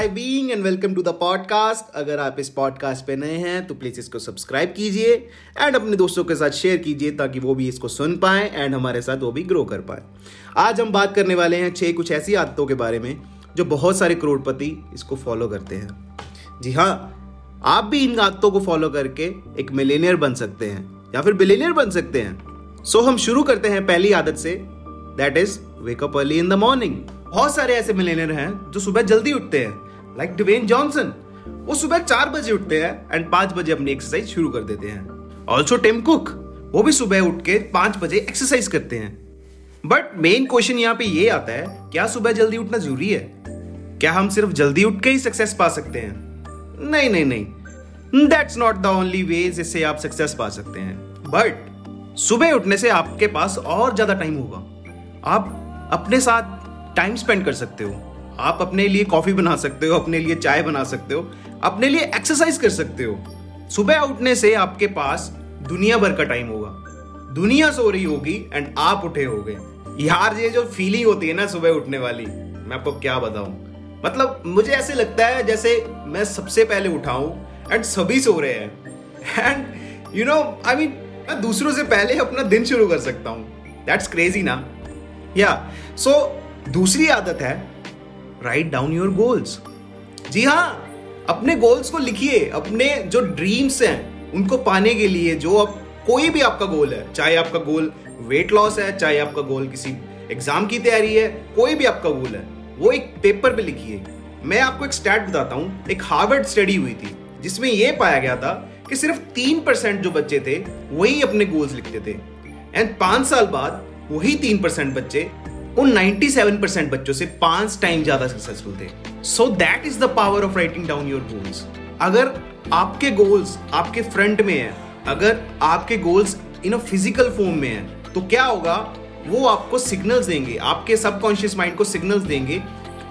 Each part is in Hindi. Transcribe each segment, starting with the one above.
Hi being and welcome to the podcast अगर आप इस पॉडकास्ट पे नए हैं तो प्लीज़ इसको सब्सक्राइब कीजिए एंड अपने दोस्तों के साथ शेयर कीजिए ताकि वो भी इसको सुन पाए एंड हमारे साथ वो भी ग्रो कर पाए। आज हम बात करने वाले हैं छह कुछ ऐसी आदतों के बारे में जो बहुत सारे करोड़पति इसको फॉलो करते हैं। जी हाँ आप भी इन आदतों को फॉलो करके एक मिलेनियर बन सकते हैं या फिर बिलेनियर बन सकते हैं। सो so, हम शुरू करते हैं पहली आदत से that is wake up early in the morning बहुत सारे ऐसे मिलेनियर हैं जो सुबह जल्दी उठते हैं। लाइक डिवेन जॉनसन वो सुबह चार बजे उठते हैं एंड पाँच बजे अपनी एक्सरसाइज शुरू कर देते हैं। ऑल्सो टिम कुक वो भी सुबह उठ के पाँच बजे एक्सरसाइज करते हैं। बट मेन क्वेश्चन यहाँ पे ये आता है, क्या सुबह जल्दी उठना ज़रूरी है? क्या हम सिर्फ़ जल्दी उठ के ही सक्सेस पा सकते हैं? नहीं नहीं नहीं। That's not the only way जिससे आप सक्सेस पा सकते हैं। बट सुबह उठने से आपके पास और ज़्यादा टाइम होगा। आप अपने साथ टाइम स्पेंड कर सकते हो। आप अपने लिए कॉफ़ी बना सकते हो, अपने लिए चाय बना सकते हो, अपने लिए एक्सरसाइज कर सकते हो। सुबह उठने से आपके पास दुनिया भर का टाइम होगा। दुनिया सो रही होगी एंड आप उठे हो गए यार, ये जो फीलिंग होती है ना सुबह उठने वाली, मैं आपको क्या बताऊँ? मतलब मुझे ऐसे लगता है जैसे मैं सबसे पहले उठाऊं एंड सभी सो रहे हैं। And you know I mean मैं दूसरों से पहले अपना दिन शुरू कर सकता हूँ। दैट्स क्रेजी ना? या सो दूसरी आदत है राइट डाउन योर गोल्स जी हाँ अपने गोल्स को लिखिए, अपने जो ड्रीम्स हैं, उनको पाने के लिए जो अब कोई भी आपका गोल है, चाहे आपका गोल वेट लॉस है, चाहे आपका गोल किसी एग्ज़ाम की तैयारी है, कोई भी आपका गोल है, वो एक पेपर पे लिखिए। मैं आपको एक स्टैट बताता हूँ, एक हार्वर्ड स्टडी हुई थी, जिसमें यह पाया गया था कि सिर्फ़ तीन परसेंट जो बच्चे थे, वही अपने गोल्स लिखते थे। एंड पाँच साल बाद, वही तीन परसेंट बच्चे उन 97 परसेंट बच्चों से पाँच टाइम ज़्यादा सक्सेसफुल थे। So that is the power of writing down your goals अगर आपके गोल्स आपके फ्रंट में है, अगर आपके गोल्स इन फ़िज़िकल फॉर्म में है तो क्या होगा? वो आपको सिग्नल्स देंगे। आपके सबकॉन्शियस माइंड को सिग्नल्स देंगे।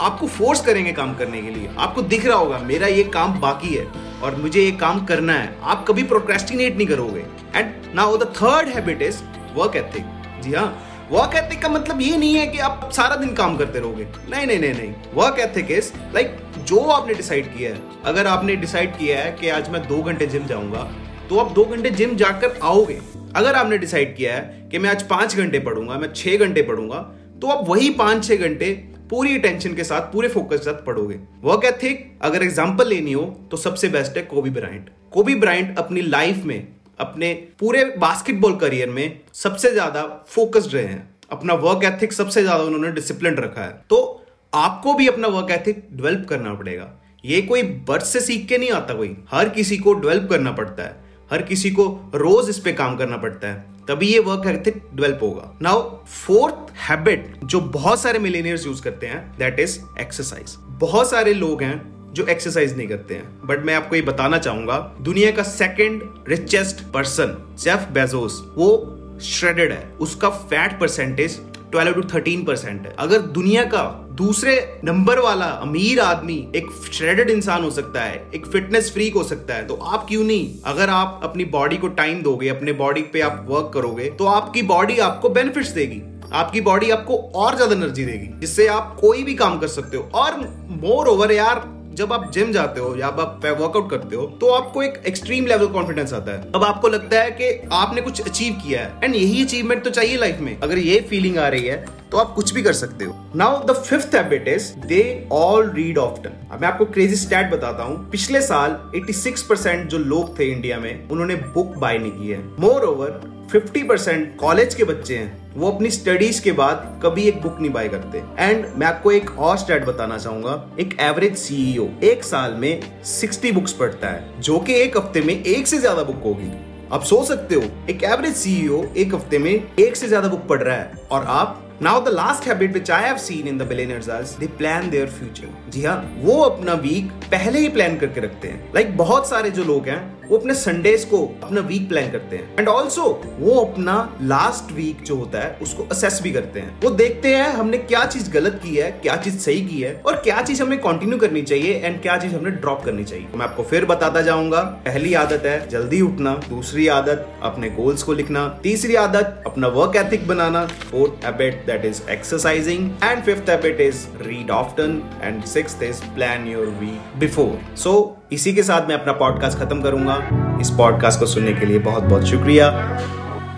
आपको फोर्स करेंगे काम करने के लिए। आपको दिख रहा होगा, मेरा ये काम बाकी है और मुझे ये काम करना है। आप कभी प्रोक्रेस्टिनेट नहीं करोगे। And now the third habit is work ethic जी हाँ। वर्क एथिक का मतलब ये नहीं है कि आप सारा दिन काम करते रहोगे। नहीं नहीं नहीं नहीं। वर्क एथिक इज़ लाइक जो आपने डिसाइड किया है। अगर आपने डिसाइड किया है कि आज मैं दो घंटे जिम जाऊँगा तो आप दो घंटे जिम जाकर आओगे। अगर आपने डिसाइड किया है कि मैं आज पाँच घंटे पढ़ूँगा, मैं छह घंटे पढ़ूँगा तो आप वही पाँच, छह घंटे पूरी अटेंशन के साथ, पूरे फोकस के साथ पढ़ोगे। वर्क एथिक अगर एग्ज़ाम्पल लेनी हो तो सबसे बेस्ट है कोबी ब्राइंट कोबी ब्राइंट अपनी लाइफ में अपने पूरे बास्केटबॉल करियर में सबसे ज़्यादा फोकस्ड रहे हैं। अपना वर्क एथिक सबसे ज़्यादा उन्होंने डिसिप्लिन रखा है। तो आपको भी अपना वर्क एथिक डेवलप करना पड़ेगा। ये कोई बर्थ से सीख के नहीं आता कोई। हर किसी को डेवलप करना पड़ता है। हर किसी को रोज इस पे काम करना पड़ता है। तभी ये वर्क एथिक डेवलप होगा। नाउ फोर्थ हैबिट जो बहुत सारे मिलेनियर्स यूज़ करते हैं दैट इज़ एक्सरसाइज बहुत सारे लोग हैं जो एक्सरसाइज नहीं करते हैं। बट मैं आपको ये बताना चाहूँगा, दुनिया का second richest person Jeff Bezos वो श्रेडेड है। उसका फैट परसेंटेज 12 टू 13 परसेंट है। अगर दुनिया का दूसरे नंबर वाला अमीर आदमी एक श्रेडेड इंसान हो सकता है, एक फिटनेस फ्रीक हो सकता है तो आप क्यों नहीं? अगर आप अपनी बॉडी को टाइम दोगे, अपने बॉडी पे आप वर्क करोगे तो आपकी बॉडी आपको बेनिफिट्स देगी। आपकी बॉडी आपको और ज़्यादा एनर्जी देगी। जिससे आप कोई भी काम कर सकते हो। और मोर ओवर यार जब आप जिम जाते हो या आप वर्कआउट करते हो तो आपको एक एक्सट्रीम लेवल कॉन्फिडेंस आता है। अब आपको लगता है कि आपने कुछ अचीव किया है। एंड यही अचीवमेंट तो चाहिए लाइफ में। अगर ये फीलिंग आ रही है तो आप कुछ भी कर सकते हो। Now the fifth habit is they all read often मैं आपको क्रेजी स्टैट बताता हूँ। पिछले साल 86 परसेंट जो लोग थे इंडिया में, उन्होंने बुक बाय नहीं की है। मोर ओवर 50 परसेंट कॉलेज के बच्चे हैं। वो अपनी स्टडीज़ के बाद कभी एक बुक नहीं बाय करते। एंड मैं आपको एक और स्टैट बताना चाहूँगा। एक एवरेज सीईओ एक साल में 60 बुक्स पढ़ता है, जो कि एक हफ़्ते में एक से ज़्यादा बुक होगी। आप सोच सकते हो, एक एवरेज सीईओ एक हफ़्ते में एक से ज़्यादा बुक पढ़ रहा है। और आप now the last habit which I have seen in the billionaires is they plan their future जी हाँ वो अपना वीक पहले ही प्लान करके रखते हैं। लाइक like बहुत सारे जो लोग हैं वो अपने संडेज को अपना वीक प्लान करते हैं। एंड ऑल्सो वो अपना लास्ट वीक जो होता है, उसको असेस भी करते हैं। वो देखते हैं हमने क्या चीज़ गलत की है, क्या चीज़ सही की है, और क्या चीज़ हमें कंटिन्यू करनी चाहिए एंड क्या चीज़ हमें ड्रॉप करनी चाहिए। मैं आपको फिर बताता जाऊँगा, पहली आदत है जल्दी उठना, दूसरी आदत, अपने गोल्स को लिखना, तीसरी आदत, अपना work ethic banana fourth habit that is exercising and fifth habit is read often and six is plan your week before so इसी के साथ मैं अपना पॉडकास्ट खत्म करूँगा। इस पॉडकास्ट को सुनने के लिए बहुत बहुत शुक्रिया।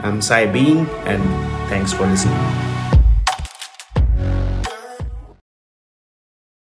आई एम साई बीन एंड थैंक्स फॉर लिसनिंग